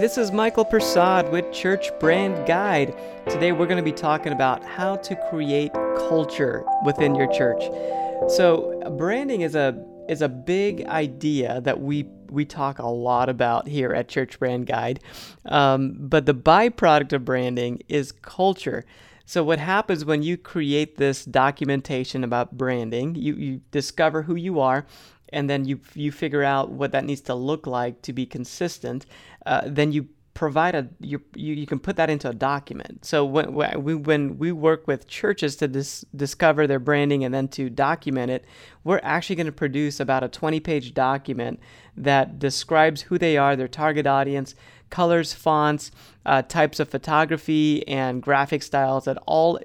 This is Michael Prasad with Church Brand Guide. Today we're going to be talking about how to create culture within your church. So, branding is a is a big idea that we we talk a lot about here at Church Brand Guide. Um, but the byproduct of branding is culture. So what happens when you create this documentation about branding, you, you discover who you are, and then you you figure out what that needs to look like to be consistent. Uh, then you provide a you, you you can put that into a document. So when we when we work with churches to dis, discover their branding and then to document it, we're actually going to produce about a 20 page document that describes who they are, their target audience, colors, fonts, uh, types of photography, and graphic styles that all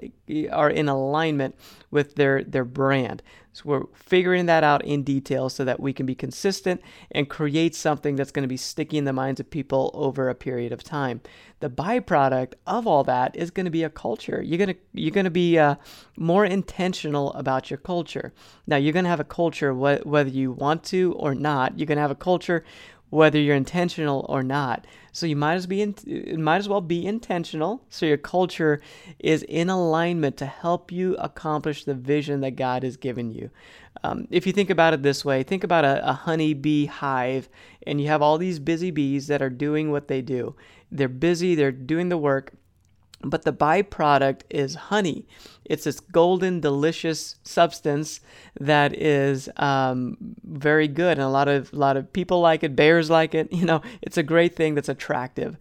are in alignment with their their brand. So we're figuring that out in detail so that we can be consistent and create something that's going to be sticky in the minds of people over a period of time. The byproduct of all that is going to be a culture. You're going to you're going to be uh, more intentional about your culture. Now you're going to have a culture wh- whether you want to or not. You're going to have a culture whether you're intentional or not. So you might as be in, might as well be intentional. So your culture is in alignment to help you accomplish the vision that God has given you. Um, if you think about it this way, think about a, a honey bee hive, and you have all these busy bees that are doing what they do. They're busy. They're doing the work but the byproduct is honey. It's this golden, delicious substance that is um, very good, and a lot of a lot of people like it. Bears like it. You know, it's a great thing that's attractive.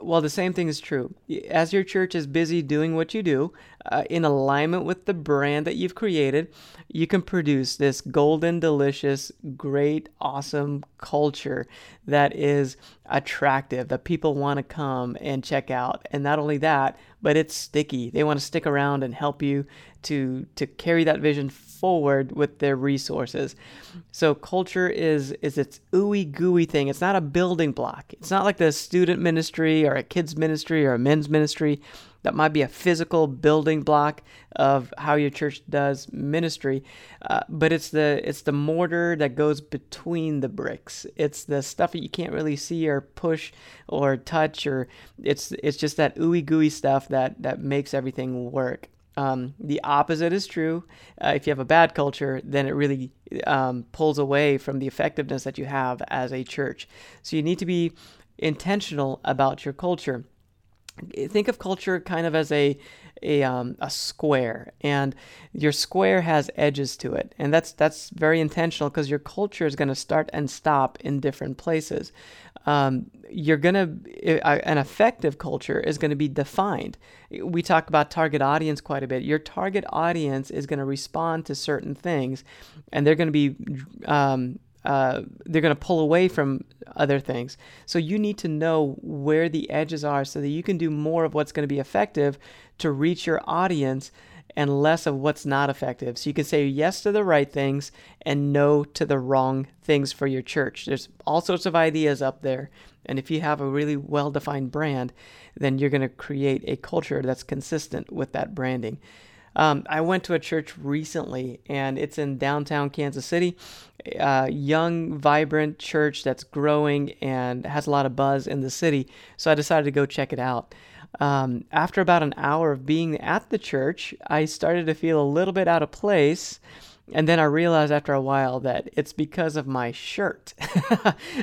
Well, the same thing is true. As your church is busy doing what you do, uh, in alignment with the brand that you've created, you can produce this golden, delicious, great, awesome culture that is attractive, that people want to come and check out. And not only that, but it's sticky. They want to stick around and help you to to carry that vision forward with their resources. So culture is is its ooey gooey thing. It's not a building block. It's not like the student ministry or a kids ministry or a men's ministry that might be a physical building block of how your church does ministry uh, but it's the it's the mortar that goes between the bricks it's the stuff that you can't really see or push or touch or it's it's just that ooey gooey stuff that that makes everything work um, the opposite is true. Uh, if you have a bad culture, then it really um, pulls away from the effectiveness that you have as a church. So you need to be intentional about your culture. Think of culture kind of as a a, um, a square, and your square has edges to it, and that's that's very intentional because your culture is going to start and stop in different places. Um, you're going to an effective culture is going to be defined. We talk about target audience quite a bit. Your target audience is going to respond to certain things, and they're going to be um, uh, they're going to pull away from other things. So you need to know where the edges are so that you can do more of what's going to be effective to reach your audience and less of what's not effective. So you can say yes to the right things and no to the wrong things for your church. There's all sorts of ideas up there. And if you have a really well defined brand, then you're going to create a culture that's consistent with that branding. Um, I went to a church recently, and it's in downtown Kansas City. A young, vibrant church that's growing and has a lot of buzz in the city. So I decided to go check it out. Um, after about an hour of being at the church, I started to feel a little bit out of place. And then I realized after a while that it's because of my shirt.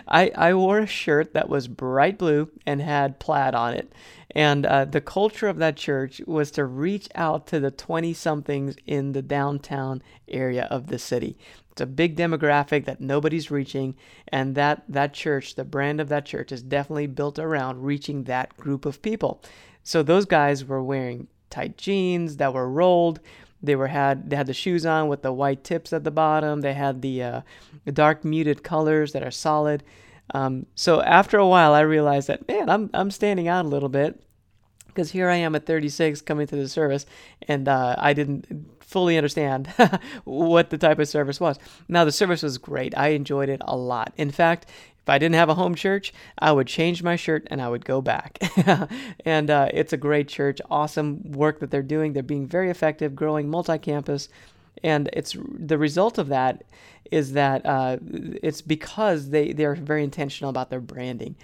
I, I wore a shirt that was bright blue and had plaid on it. And uh, the culture of that church was to reach out to the 20 somethings in the downtown area of the city. It's a big demographic that nobody's reaching, and that, that church, the brand of that church, is definitely built around reaching that group of people. So those guys were wearing tight jeans that were rolled. They were had they had the shoes on with the white tips at the bottom. They had the, uh, dark muted colors that are solid. Um, so after a while, I realized that man, I'm I'm standing out a little bit because here I am at 36 coming to the service, and uh, I didn't fully understand what the type of service was. Now, the service was great. I enjoyed it a lot. In fact, if I didn't have a home church, I would change my shirt and I would go back. and uh, it's a great church, awesome work that they're doing. They're being very effective, growing multi campus. And it's the result of that is that uh, it's because they, they're very intentional about their branding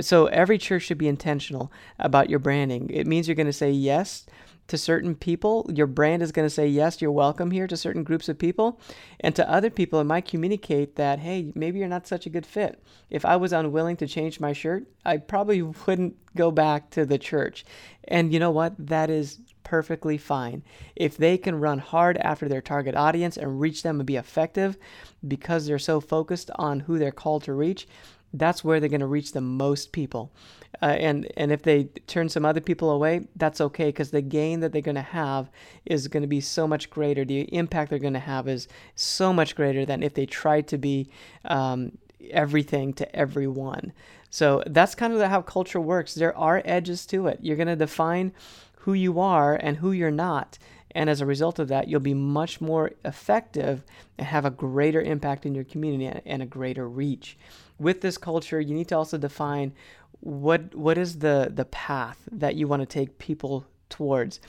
So every church should be intentional about your branding. It means you're going to say yes to certain people. Your brand is going to say, yes, you're welcome here to certain groups of people. And to other people, it might communicate that, hey, maybe you're not such a good fit. If I was unwilling to change my shirt, I probably wouldn't go back to the church. And you know what? That is perfectly fine. If they can run hard after their target audience and reach them and be effective because they're so focused on who they're called to reach, that's where they're going to reach the most people. Uh, and and if they turn some other people away, that's okay because the gain that they're going to have is going to be so much greater. The impact they're going to have is so much greater than if they tried to be um, everything to everyone. So that's kind of how culture works. There are edges to it. You're going to define who you are and who you're not. And as a result of that, you'll be much more effective and have a greater impact in your community and a greater reach. With this culture, you need to also define what what is the the path that you want to take people towards.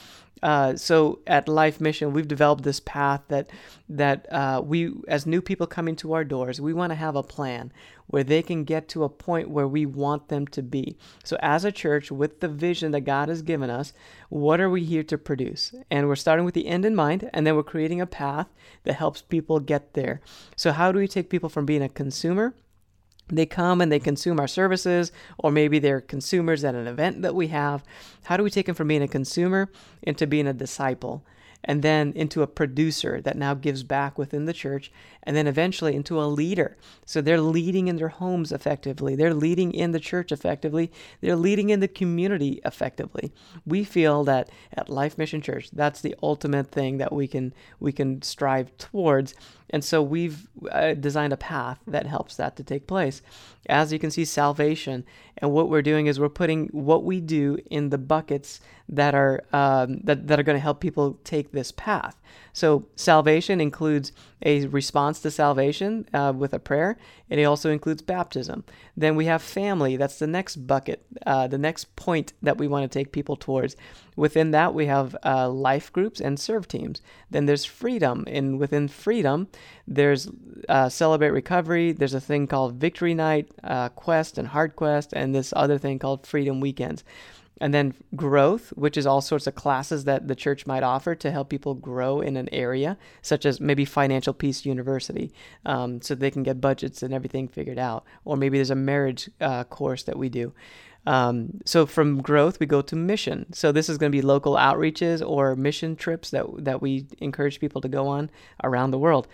Uh, so at Life Mission, we've developed this path that that uh, we, as new people coming to our doors, we want to have a plan where they can get to a point where we want them to be. So as a church, with the vision that God has given us, what are we here to produce? And we're starting with the end in mind, and then we're creating a path that helps people get there. So how do we take people from being a consumer they come and they consume our services, or maybe they're consumers at an event that we have. How do we take them from being a consumer into being a disciple? And then into a producer that now gives back within the church, and then eventually into a leader. So they're leading in their homes effectively, they're leading in the church effectively, they're leading in the community effectively. We feel that at Life Mission Church, that's the ultimate thing that we can we can strive towards. And so we've uh, designed a path that helps that to take place. As you can see, salvation, and what we're doing is we're putting what we do in the buckets that are um, that, that are going to help people take this path. So salvation includes a response to salvation uh, with a prayer, and it also includes baptism. Then we have family. That's the next bucket, uh, the next point that we want to take people towards. Within that, we have uh, life groups and serve teams. Then there's freedom, and within freedom, there's uh, celebrate recovery. There's a thing called Victory Night, uh, Quest, and Hard Quest, and this other thing called Freedom Weekends and then growth, which is all sorts of classes that the church might offer to help people grow in an area, such as maybe Financial Peace University, um, so they can get budgets and everything figured out. Or maybe there's a marriage uh, course that we do. Um, so from growth, we go to mission. So this is going to be local outreaches or mission trips that that we encourage people to go on around the world.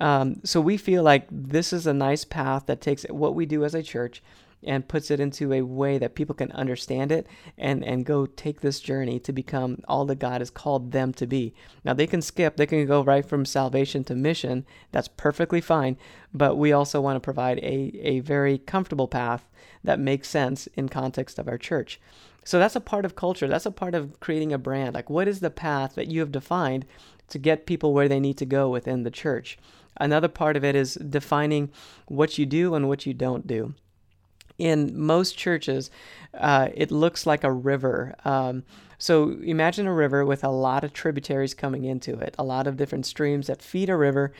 Um, so we feel like this is a nice path that takes what we do as a church and puts it into a way that people can understand it and and go take this journey to become all that God has called them to be. Now they can skip, they can go right from salvation to mission. That's perfectly fine, but we also want to provide a a very comfortable path that makes sense in context of our church. So that's a part of culture. That's a part of creating a brand. Like what is the path that you have defined to get people where they need to go within the church? Another part of it is defining what you do and what you don't do in most churches, uh, it looks like a river. Um, so imagine a river with a lot of tributaries coming into it, a lot of different streams that feed a river,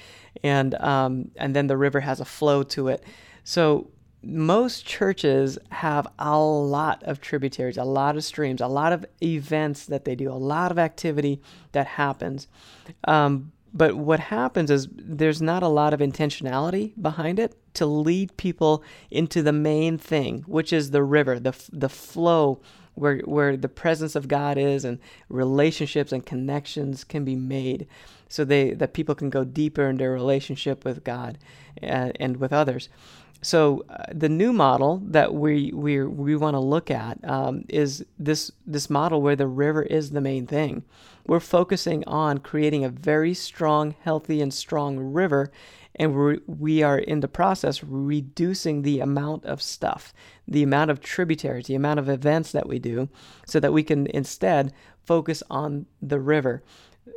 and um, and then the river has a flow to it. So most churches have a lot of tributaries, a lot of streams, a lot of events that they do, a lot of activity that happens. Um, but what happens is there's not a lot of intentionality behind it to lead people into the main thing, which is the river, the the flow where where the presence of God is and relationships and connections can be made so they that people can go deeper in their relationship with God and, and with others. So uh, the new model that we we we want to look at um, is this this model where the river is the main thing. We're focusing on creating a very strong, healthy, and strong river, and we're, we are in the process reducing the amount of stuff, the amount of tributaries, the amount of events that we do, so that we can instead focus on the river.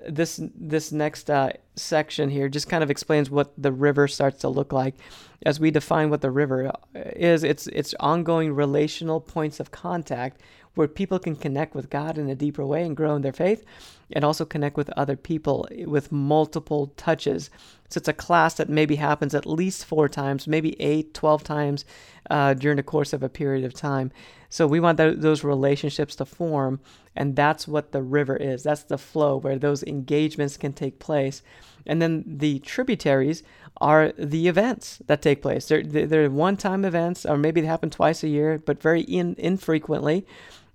This this next uh, section here just kind of explains what the river starts to look like as we define what the river uh, is it's it's ongoing relational points of contact where people can connect with God in a deeper way and grow in their faith and also connect with other people with multiple touches So it's a class that maybe happens at least four times, maybe eight, 12 times uh, during the course of a period of time. So we want th- those relationships to form, and that's what the river is. That's the flow where those engagements can take place. And then the tributaries are the events that take place. They're, they're one time events, or maybe they happen twice a year, but very in, infrequently.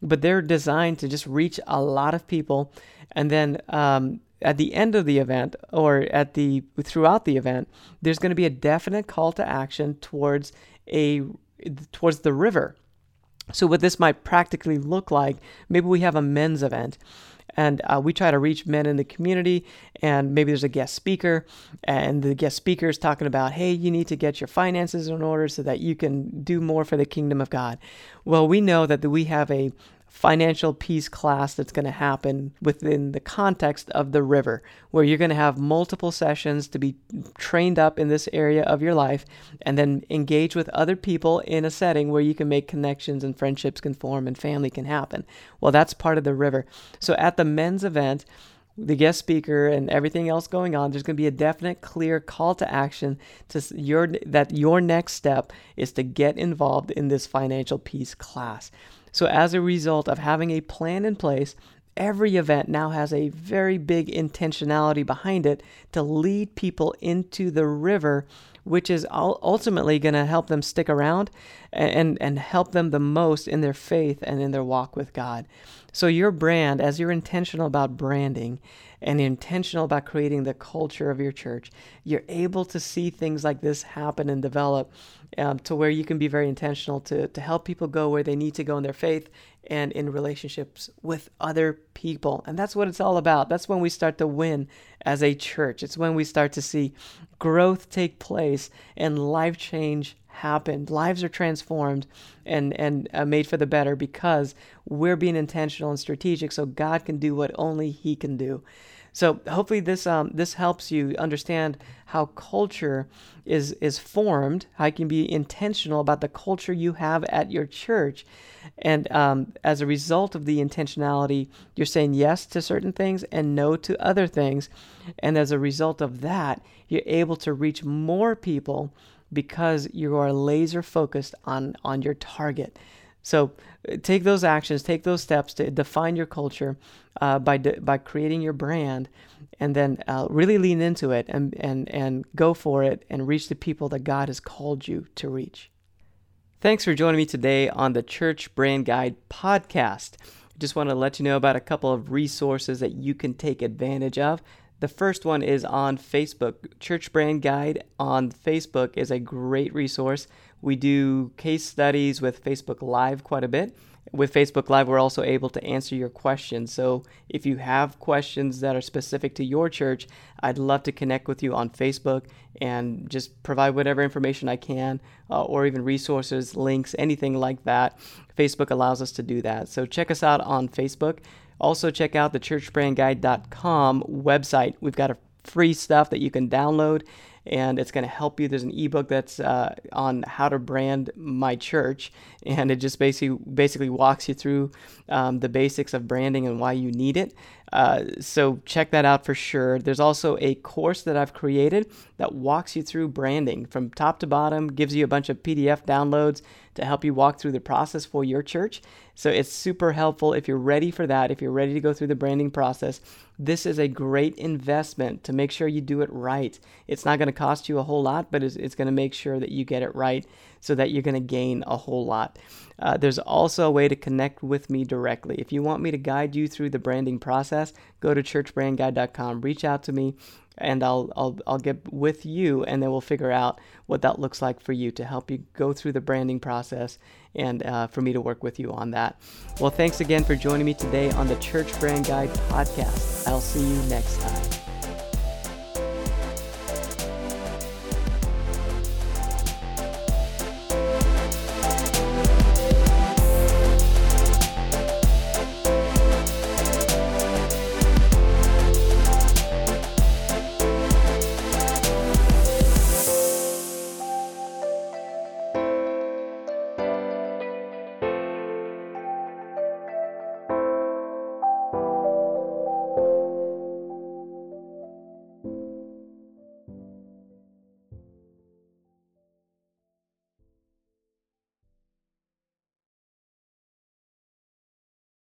But they're designed to just reach a lot of people. And then um, at the end of the event or at the throughout the event, there's going to be a definite call to action towards a towards the river. So what this might practically look like, maybe we have a men's event and uh, we try to reach men in the community and maybe there's a guest speaker and the guest speaker is talking about hey you need to get your finances in order so that you can do more for the kingdom of god. Well we know that we have a financial peace class that's going to happen within the context of the river, where you're going to have multiple sessions to be trained up in this area of your life and then engage with other people in a setting where you can make connections and friendships can form and family can happen. Well, that's part of the river. So at the men's event, the guest speaker and everything else going on there's going to be a definite clear call to action to your that your next step is to get involved in this financial peace class. So, as a result of having a plan in place, every event now has a very big intentionality behind it to lead people into the river, which is ultimately going to help them stick around and, and help them the most in their faith and in their walk with God. So, your brand, as you're intentional about branding and intentional about creating the culture of your church, you're able to see things like this happen and develop um, to where you can be very intentional to, to help people go where they need to go in their faith and in relationships with other people. And that's what it's all about. That's when we start to win as a church. It's when we start to see growth take place and life change happen. Lives are transformed and, and uh, made for the better because we're being intentional and strategic so God can do what only He can do. So hopefully this um, this helps you understand how culture is is formed. How you can be intentional about the culture you have at your church, and um, as a result of the intentionality, you're saying yes to certain things and no to other things, and as a result of that, you're able to reach more people because you are laser focused on on your target. So uh, take those actions, take those steps to define your culture uh, by de- by creating your brand, and then uh, really lean into it and and and go for it and reach the people that God has called you to reach. Thanks for joining me today on the Church Brand Guide podcast. I just want to let you know about a couple of resources that you can take advantage of. The first one is on Facebook. Church Brand Guide on Facebook is a great resource. We do case studies with Facebook Live quite a bit. With Facebook Live, we're also able to answer your questions. So if you have questions that are specific to your church, I'd love to connect with you on Facebook and just provide whatever information I can, uh, or even resources, links, anything like that. Facebook allows us to do that. So check us out on Facebook. Also, check out the churchbrandguide.com website. We've got a free stuff that you can download and it's going to help you. There's an ebook that's uh, on how to brand my church, and it just basically basically walks you through um, the basics of branding and why you need it. Uh, so check that out for sure. There's also a course that I've created that walks you through branding from top to bottom, gives you a bunch of PDF downloads to help you walk through the process for your church. So it's super helpful if you're ready for that, if you're ready to go through the branding process. This is a great investment to make sure you do it right. It's not going to cost you a whole lot, but it's, it's going to make sure that you get it right so that you're going to gain a whole lot. Uh, there's also a way to connect with me directly. If you want me to guide you through the branding process, go to churchbrandguide.com, reach out to me, and I'll, I'll, I'll get with you, and then we'll figure out what that looks like for you to help you go through the branding process and uh, for me to work with you on that. Well, thanks again for joining me today on the Church Brand Guide podcast. I'll see you next time.